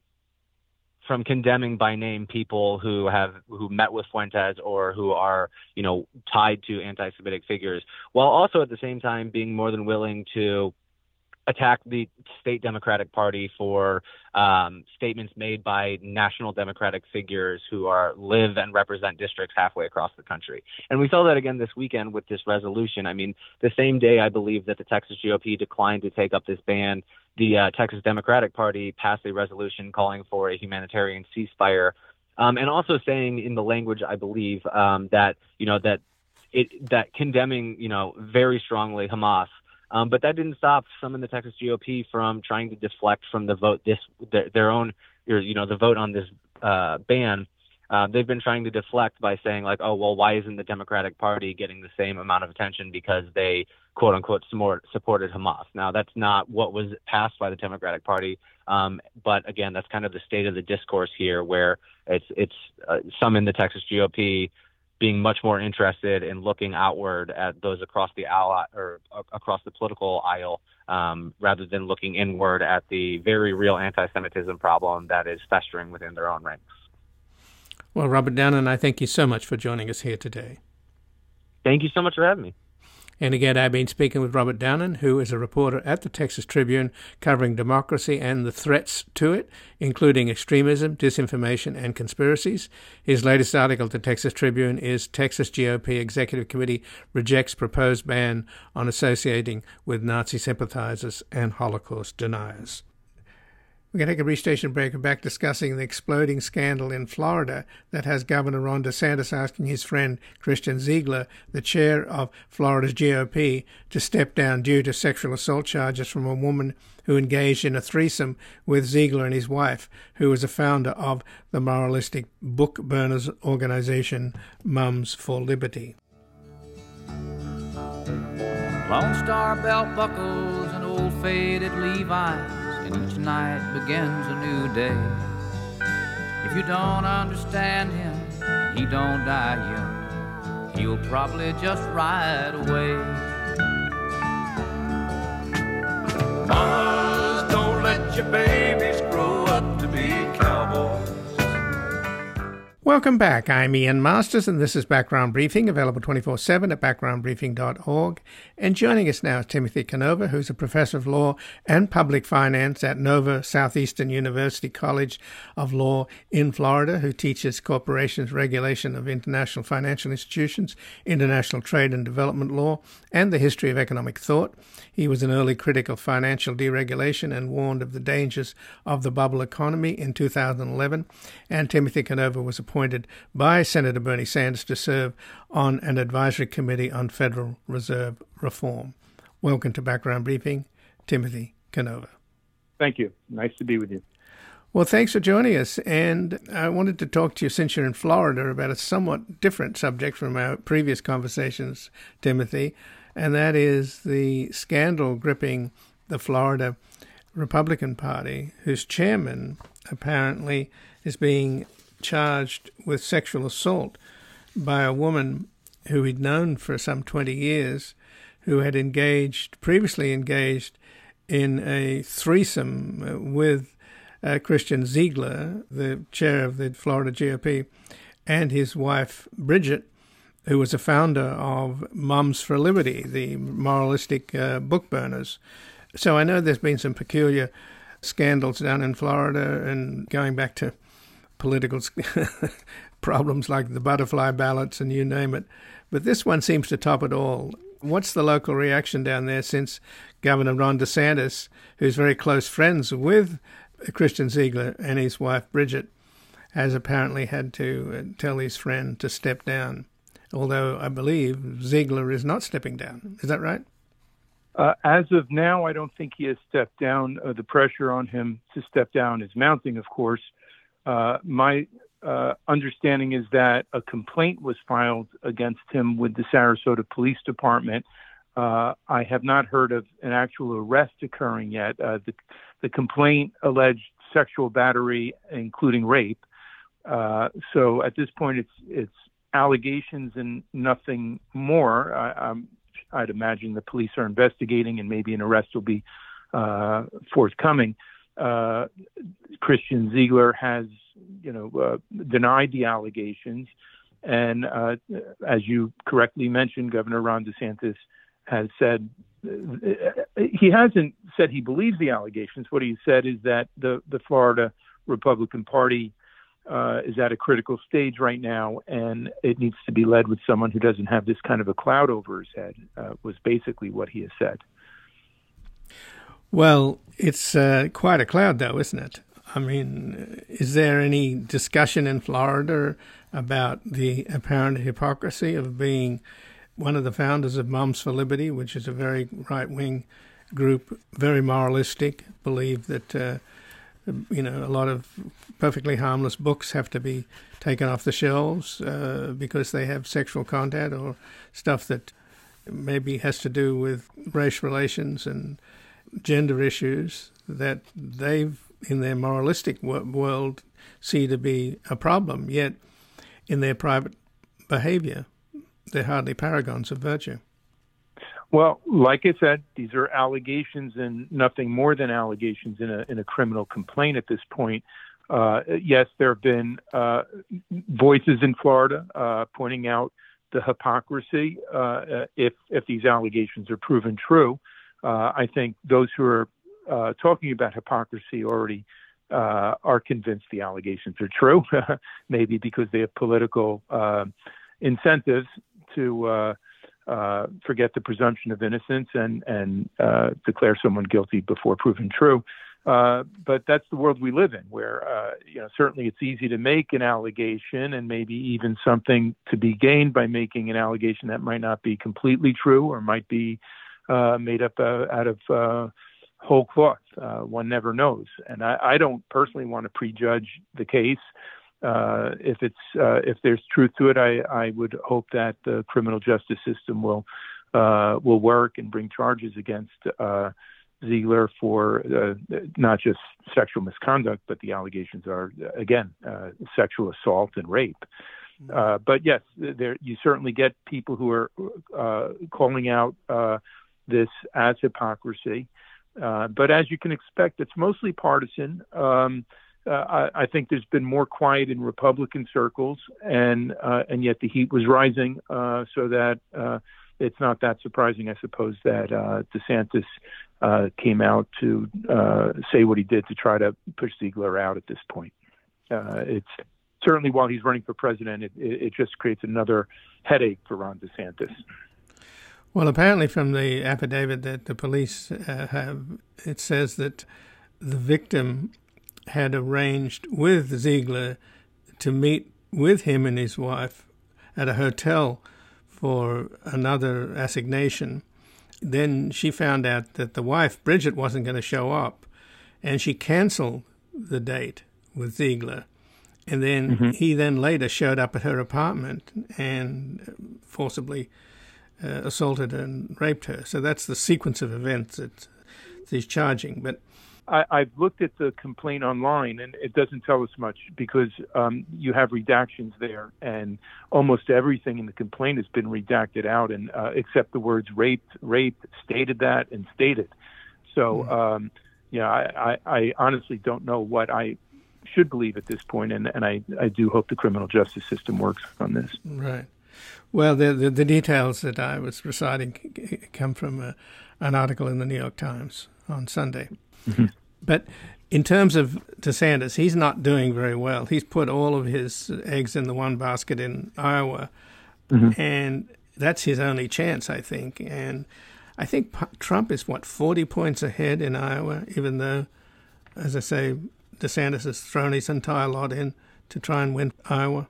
from condemning by name people who have who met with Fuentes or who are you know tied to anti-Semitic figures, while also at the same time being more than willing to attack the state Democratic Party for um, statements made by national Democratic figures who are live and represent districts halfway across the country. And we saw that again this weekend with this resolution. I mean, the same day I believe that the Texas GOP declined to take up this ban, the uh, Texas Democratic Party passed a resolution calling for a humanitarian ceasefire. Um, and also saying in the language, I believe, um, that you know that it that condemning you know very strongly Hamas um, but that didn't stop some in the Texas GOP from trying to deflect from the vote this their, their own or, you know the vote on this uh, ban. Uh, they've been trying to deflect by saying like, oh well, why isn't the Democratic Party getting the same amount of attention because they quote unquote support, supported Hamas? Now that's not what was passed by the Democratic Party, um, but again, that's kind of the state of the discourse here, where it's it's uh, some in the Texas GOP being much more interested in looking outward at those across the ally or uh, across the political aisle um, rather than looking inward at the very real anti-Semitism problem that is festering within their own ranks. Well, Robert Downen, I thank you so much for joining us here today. Thank you so much for having me. And again, I've been speaking with Robert Downen, who is a reporter at the Texas Tribune covering democracy and the threats to it, including extremism, disinformation, and conspiracies. His latest article the Texas Tribune is Texas GOP Executive Committee Rejects Proposed Ban on Associating with Nazi Sympathizers and Holocaust Deniers. We're going to take a brief station break and back discussing the exploding scandal in Florida that has Governor Ron DeSantis asking his friend Christian Ziegler, the chair of Florida's GOP, to step down due to sexual assault charges from a woman who engaged in a threesome with Ziegler and his wife, who was a founder of the moralistic book burners organization Moms for Liberty. Lone Star belt buckles and old faded Levi's and each night begins a new day. If you don't understand him, he don't die young. He'll probably just ride away. Mamas, don't let your babies grow up to be cowboys. Welcome back. I'm Ian Masters, and this is Background Briefing, available 24 7 at backgroundbriefing.org. And joining us now is Timothy Canova, who's a professor of law and public finance at Nova Southeastern University College of Law in Florida, who teaches corporations regulation of international financial institutions, international trade and development law, and the history of economic thought. He was an early critic of financial deregulation and warned of the dangers of the bubble economy in 2011. And Timothy Canova was appointed by Senator Bernie Sanders to serve on an advisory committee on Federal Reserve reform. Welcome to Background Briefing, Timothy Canova. Thank you. Nice to be with you. Well, thanks for joining us. And I wanted to talk to you since you're in Florida about a somewhat different subject from our previous conversations, Timothy and that is the scandal gripping the Florida Republican Party, whose chairman apparently is being charged with sexual assault by a woman who he'd known for some 20 years, who had engaged, previously engaged in a threesome with uh, Christian Ziegler, the chair of the Florida GOP, and his wife, Bridget, who was a founder of Moms for Liberty, the moralistic uh, book burners. So I know there's been some peculiar scandals down in Florida and going back to political problems like the butterfly ballots and you name it. But this one seems to top it all. What's the local reaction down there since Governor Ron DeSantis, who's very close friends with Christian Ziegler and his wife Bridget, has apparently had to uh, tell his friend to step down? Although I believe Ziegler is not stepping down. Is that right? Uh, as of now, I don't think he has stepped down. Uh, the pressure on him to step down is mounting, of course. Uh, my uh, understanding is that a complaint was filed against him with the Sarasota Police Department. Uh, I have not heard of an actual arrest occurring yet. Uh, the, the, complaint alleged sexual battery, including rape. so at this point, it's it's allegations and nothing more. I, would imagine the police are investigating, and maybe an arrest will be uh, forthcoming. Uh, Christian Ziegler has, you know, uh, denied the allegations, and uh, as you correctly mentioned, Governor Ron DeSantis has said he hasn't said he believes the allegations. What he said is that the the Florida Republican Party uh, is at a critical stage right now, and it needs to be led with someone who doesn't have this kind of a cloud over his head. Uh, was basically what he has said. Well, it's uh, quite a cloud, though, isn't it? I mean, is there any discussion in Florida about the apparent hypocrisy of being one of the founders of Moms for Liberty, which is a very right wing group, very moralistic, believe that uh, you know, a lot of perfectly harmless books have to be taken off the shelves uh, because they have sexual content or stuff that maybe has to do with race relations and gender issues that they've, in their moralistic world, see to be a problem. Yet, in their private behavior, they're hardly paragons of virtue. Well, like I said, these are allegations and nothing more than allegations in a in a criminal complaint at this point. Uh, yes, there have been uh, voices in Florida uh, pointing out the hypocrisy uh, if if these allegations are proven true. Uh, I think those who are uh, talking about hypocrisy already are convinced the allegations are true, maybe because they have political incentives to uh, forget the presumption of innocence and and uh, declare someone guilty before proven true. Uh, but that's the world we live in, where uh, you know certainly it's easy to make an allegation and maybe even something to be gained by making an allegation that might not be completely true or might be uh, made up uh, out of whole cloth. one never knows, and I, I don't personally want to prejudge the case uh, if it's uh, if there's truth to it, I, I would hope that the criminal justice system will uh, will work and bring charges against uh, Ziegler for uh, not just sexual misconduct, but the allegations are again uh, sexual assault and rape. Mm-hmm. but yes, there you certainly get people who are calling out this as hypocrisy. But as you can expect, it's mostly partisan. Um, uh, I, I, think there's been more quiet in Republican circles, and uh, and yet the heat was rising, uh, so that uh, it's not that surprising, I suppose, that uh, DeSantis uh, came out to say what he did to try to push Ziegler out at this point. it's certainly while he's running for president, it, it just creates another headache for Ron DeSantis. Well, apparently, from the affidavit that the police have, it says that the victim had arranged with Ziegler to meet with him and his wife at a hotel for another assignation. Then she found out that the wife, Bridget, wasn't going to show up, and she canceled the date with Ziegler. And then mm-hmm. he then later showed up at her apartment and forcibly uh, assaulted and raped her. So that's the sequence of events that he's charging. But I, have looked at the complaint online, and it doesn't tell us much because um, you have redactions there, and almost everything in the complaint has been redacted out, and uh, except the words "raped," "raped," stated that, and stated. So, mm-hmm. um, yeah, I, I, I honestly don't know what I should believe at this point, and, and I, I do hope the criminal justice system works on this. Right. Well, the, the, the details that I was reciting come from a, an article in the New York Times on Sunday. Mm-hmm. But in terms of DeSantis, he's not doing very well. He's put all of his eggs in the one basket in Iowa, mm-hmm. and that's his only chance, I think. And I think Trump is what forty points ahead in Iowa, even though, as I say, DeSantis has thrown his entire lot in to try and win Iowa.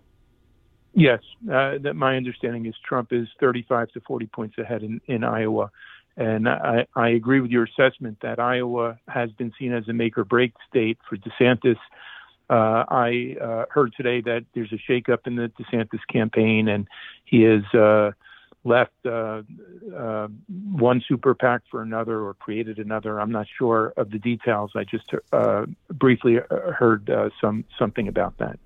Yes, uh, that my understanding is Trump is 35 to 40 points ahead in, in Iowa. And I, I agree with your assessment that Iowa has been seen as a make or break state for DeSantis. Uh, I uh, heard today that there's a shakeup in the DeSantis campaign, and he has uh, left uh, uh, one super PAC for another or created another. I'm not sure of the details. I just uh, briefly heard some something about that.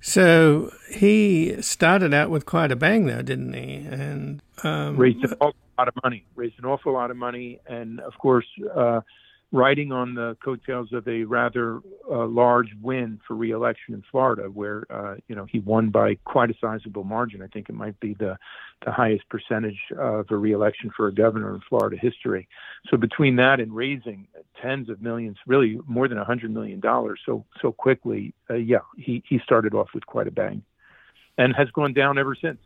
So he started out with quite a bang, though, didn't he? And um, raised an awful lot of money. Raised an awful lot of money, and of course, uh, riding on the coattails of a rather uh, large win for reelection in Florida, where uh, you know he won by quite a sizable margin. I think it might be the the highest percentage of a reelection for a governor in Florida history. So between that and raising tens of millions, really more than a hundred million dollars, so so quickly, uh, yeah, he he started off with quite a bang, and has gone down ever since.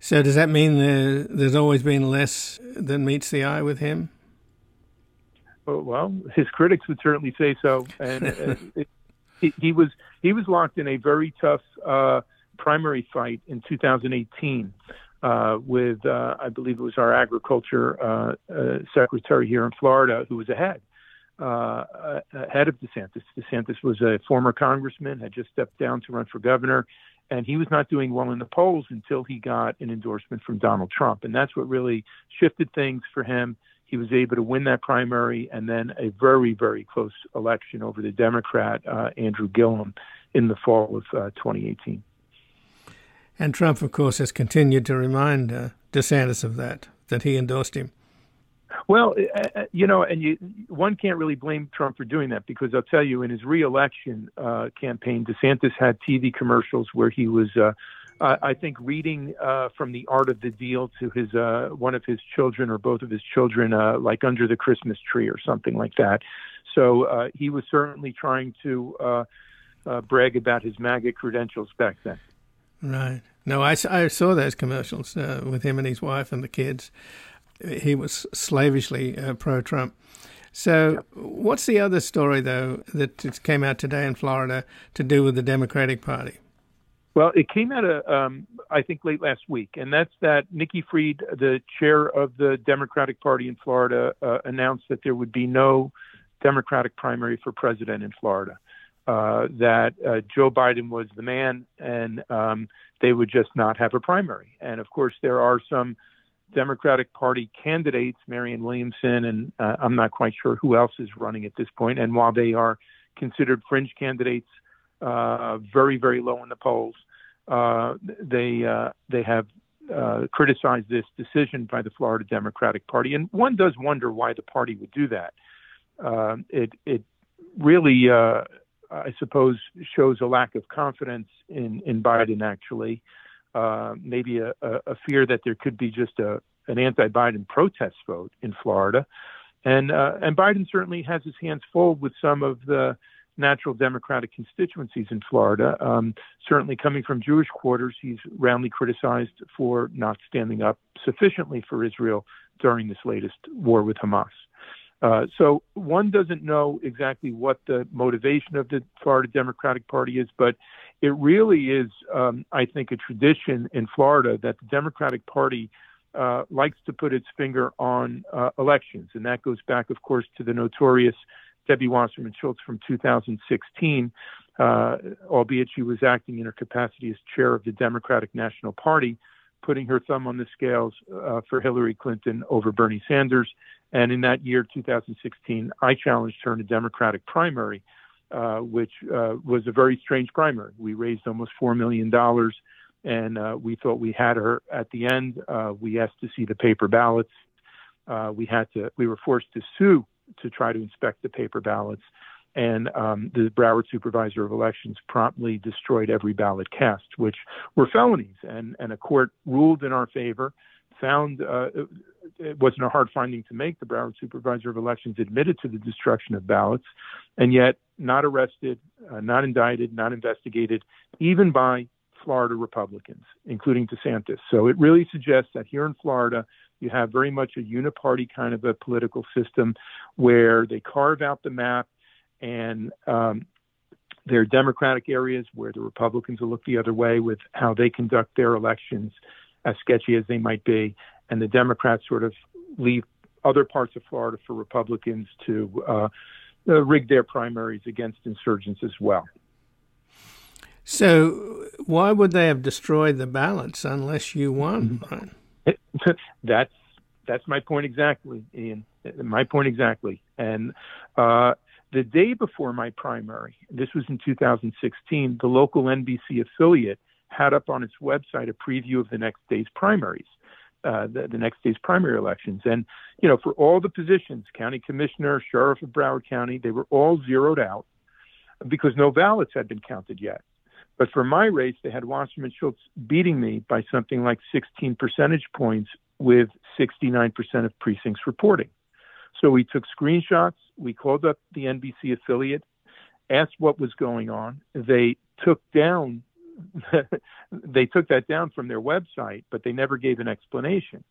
So does that mean there's always been less than meets the eye with him? Well, his critics would certainly say so, and uh, it, he, he, was he was locked in a very tough uh, primary fight in 2018 uh, with uh, I believe it was our agriculture uh, uh, secretary here in Florida who was ahead. ahead of DeSantis. DeSantis was a former congressman, had just stepped down to run for governor, and he was not doing well in the polls until he got an endorsement from Donald Trump, and that's what really shifted things for him. He was able to win that primary and then a very, very close election over the Democrat, uh, Andrew Gillum, in the fall of uh, 2018. And Trump, of course, has continued to remind uh, DeSantis of that, that he endorsed him. Well, uh, uh, you know, and you, one can't really blame Trump for doing that because I'll tell you, in his reelection uh, campaign, DeSantis had TV commercials where he was uh, uh, I think reading uh, from the art of the deal to his uh, one of his children or both of his children, uh, like under the Christmas tree or something like that. So uh, he was certainly trying to uh, brag about his MAGA credentials back then. Right. No, I, I saw those commercials with him and his wife and the kids. He was slavishly uh, pro-Trump. So, what's the other story though that came out today in Florida to do with the Democratic Party? Well, it came out, of, um, I think, late last week, and that's that Nikki Fried, the chair of the Democratic Party in Florida, uh, announced that there would be no Democratic primary for president in Florida. Uh, that uh, Joe Biden was the man, and um, they would just not have a primary. And of course, there are some Democratic Party candidates, Marianne Williamson, and uh, I'm not quite sure who else is running at this point. And while they are considered fringe candidates, uh, very, very low in the polls. Uh, they uh, they have uh, criticized this decision by the Florida Democratic Party, and one does wonder why the party would do that. Uh, it it really, uh, I suppose, shows a lack of confidence in in Biden. Actually, maybe a, a, fear that there could be just a an anti-Biden protest vote in Florida, and and Biden certainly has his hands full with some of the natural Democratic constituencies in Florida. Um, certainly, coming from Jewish quarters, he's roundly criticized for not standing up sufficiently for Israel during this latest war with Hamas. Uh, so one doesn't know exactly what the motivation of the Florida Democratic Party is, but it really is, um, I think, a tradition in Florida that the Democratic Party uh, likes to put its finger on uh, elections, and that goes back, of course, to the notorious Debbie Wasserman Schultz from 2016, uh, albeit she was acting in her capacity as chair of the Democratic National Party, putting her thumb on the scales uh, for Hillary Clinton over Bernie Sanders. And in that year, 2016, I challenged her in a Democratic primary, uh, which uh, was a very strange primary. We raised almost $4 million and uh, we thought we had her at the end. Uh, we asked to see the paper ballots. We had to. We were forced to sue to try to inspect the paper ballots. And um, the Broward Supervisor of Elections promptly destroyed every ballot cast, which were felonies. And, and a court ruled in our favor, found uh, it wasn't a hard finding to make. The Broward Supervisor of Elections admitted to the destruction of ballots, and yet not arrested, uh, not indicted, not investigated, even by Florida Republicans, including DeSantis. So it really suggests that here in Florida, you have very much a uniparty kind of a political system where they carve out the map and um, there are Democratic areas where the Republicans will look the other way with how they conduct their elections, as sketchy as they might be, and the Democrats sort of leave other parts of Florida for Republicans to uh, uh, rig their primaries against insurgents as well. So, why would they have destroyed the ballots unless you won? Mm-hmm. that's that's my point exactly, Ian. My point exactly. And uh, the day before my primary, this was in 2016, the local NBC affiliate had up on its website a preview of the next day's primaries, uh, the, the, next day's primary elections. And, you know, for all the positions, county commissioner, sheriff of Broward County, they were all zeroed out because no ballots had been counted yet. But for my race, they had Wasserman Schultz beating me by something like 16 percentage points with 69% of precincts reporting. So we took screenshots. We called up the NBC affiliate, asked what was going on. They took down, they took that down from their website, but they never gave an explanation.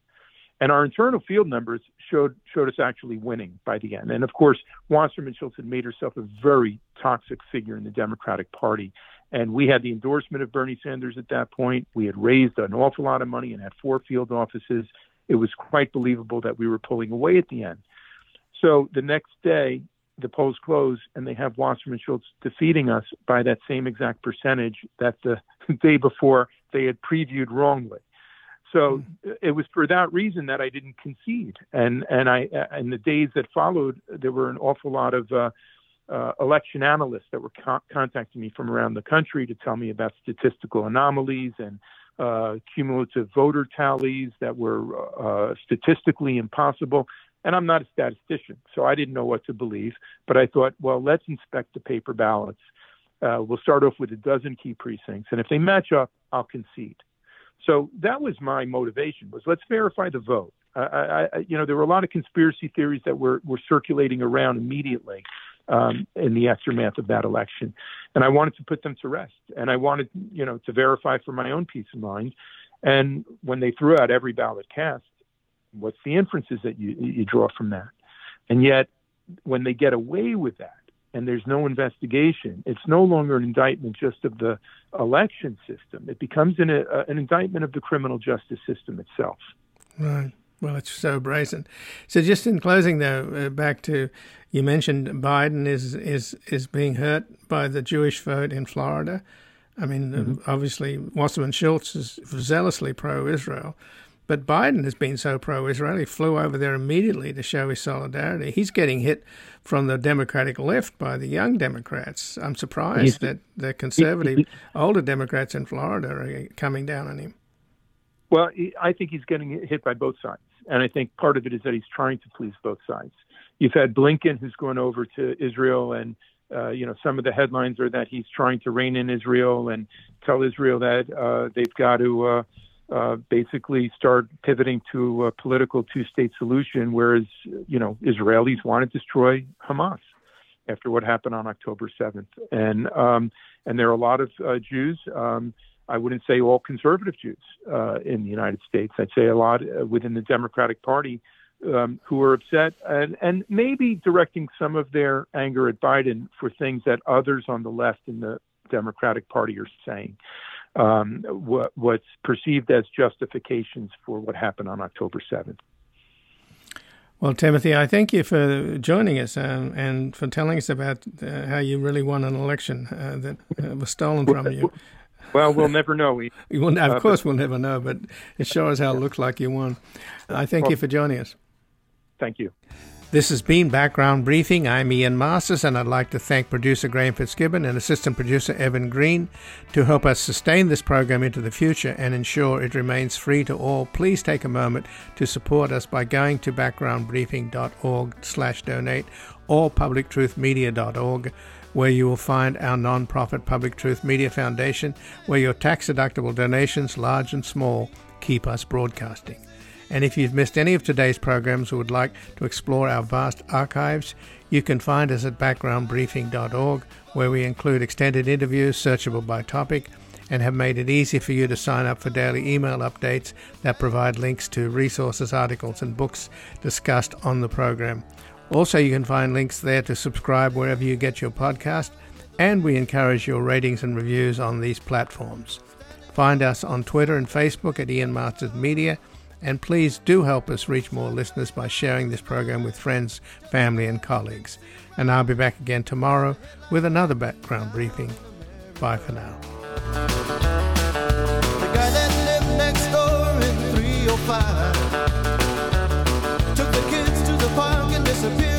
And our internal field numbers showed showed us actually winning by the end. And of course, Wasserman Schultz had made herself a very toxic figure in the Democratic Party. And we had the endorsement of Bernie Sanders at that point. We had raised an awful lot of money and had four field offices. It was quite believable that we were pulling away at the end. So the next day, the polls close, and they have Wasserman Schultz defeating us by that same exact percentage that the day before they had previewed wrongly. So hmm. it was for that reason that I didn't concede. And and I in the days that followed, there were an awful lot of uh, uh, election analysts that were co- contacting me from around the country to tell me about statistical anomalies and uh, cumulative voter tallies that were uh, statistically impossible. And I'm not a statistician, so I didn't know what to believe. But I thought, well, let's inspect the paper ballots. Uh, we'll start off with a dozen key precincts, and if they match up, I'll concede. So that was my motivation: was let's verify the vote. I, I, you know, there were a lot of conspiracy theories that were were circulating around immediately um, in the aftermath of that election. And I wanted to put them to rest. And I wanted, you know, to verify for my own peace of mind. And when they threw out every ballot cast, what's the inferences that you, you draw from that? And yet, when they get away with that, and there's no investigation, it's no longer an indictment just of the election system. It becomes an, a, an indictment of the criminal justice system itself. Right. Well, it's so brazen. So, just in closing, though, uh, back to you mentioned Biden is is is being hurt by the Jewish vote in Florida. I mean, uh, mm-hmm. obviously, Wasserman Schultz is zealously pro-Israel, but Biden has been so pro-Israel. He flew over there immediately to show his solidarity. He's getting hit from the Democratic left by the young Democrats. I'm surprised He's, that the conservative he, he, older Democrats in Florida are coming down on him. Well, I think he's getting hit by both sides. And I think part of it is that he's trying to please both sides. You've had Blinken, who's going over to Israel, and uh, you know some of the headlines are that he's trying to rein in Israel and tell Israel that uh, they've got to uh, uh, basically start pivoting to a political two-state solution, whereas you know Israelis want to destroy Hamas after what happened on October 7th, and um, and there are a lot of uh, Jews. Um, I wouldn't say all conservative Jews uh, in the United States. I'd say a lot uh, within the Democratic Party um, who are upset and, and maybe directing some of their anger at Biden for things that others on the left in the Democratic Party are saying. Um, what, what's perceived as justifications for what happened on October 7th. Well, Timothy, I thank you for joining us and, and for telling us about uh, how you really won an election uh, that uh, was stolen from you. Well, we'll never know. We, will, of uh, course, but, we'll never know, but it sure as hell looks like you won. I thank well, you for joining us. Thank you. This has been Background Briefing. I'm Ian Masters, and I'd like to thank producer Graham Fitzgibbon and assistant producer Evan Green to help us sustain this program into the future and ensure it remains free to all. Please take a moment to support us by going to backgroundbriefing.org slash donate or publictruthmedia.org where you will find our non-profit Public Truth Media Foundation, where your tax-deductible donations, large and small, keep us broadcasting. And if you've missed any of today's programs or would like to explore our vast archives, you can find us at backgroundbriefing.org, where we include extended interviews searchable by topic and have made it easy for you to sign up for daily email updates that provide links to resources, articles, and books discussed on the program. Also, you can find links there to subscribe wherever you get your podcast, and we encourage your ratings and reviews on these platforms. Find us on Twitter and Facebook at Ian Masters Media and please do help us reach more listeners by sharing this program with friends, family, and colleagues. And I'll be back again tomorrow with another background briefing. Bye for now. The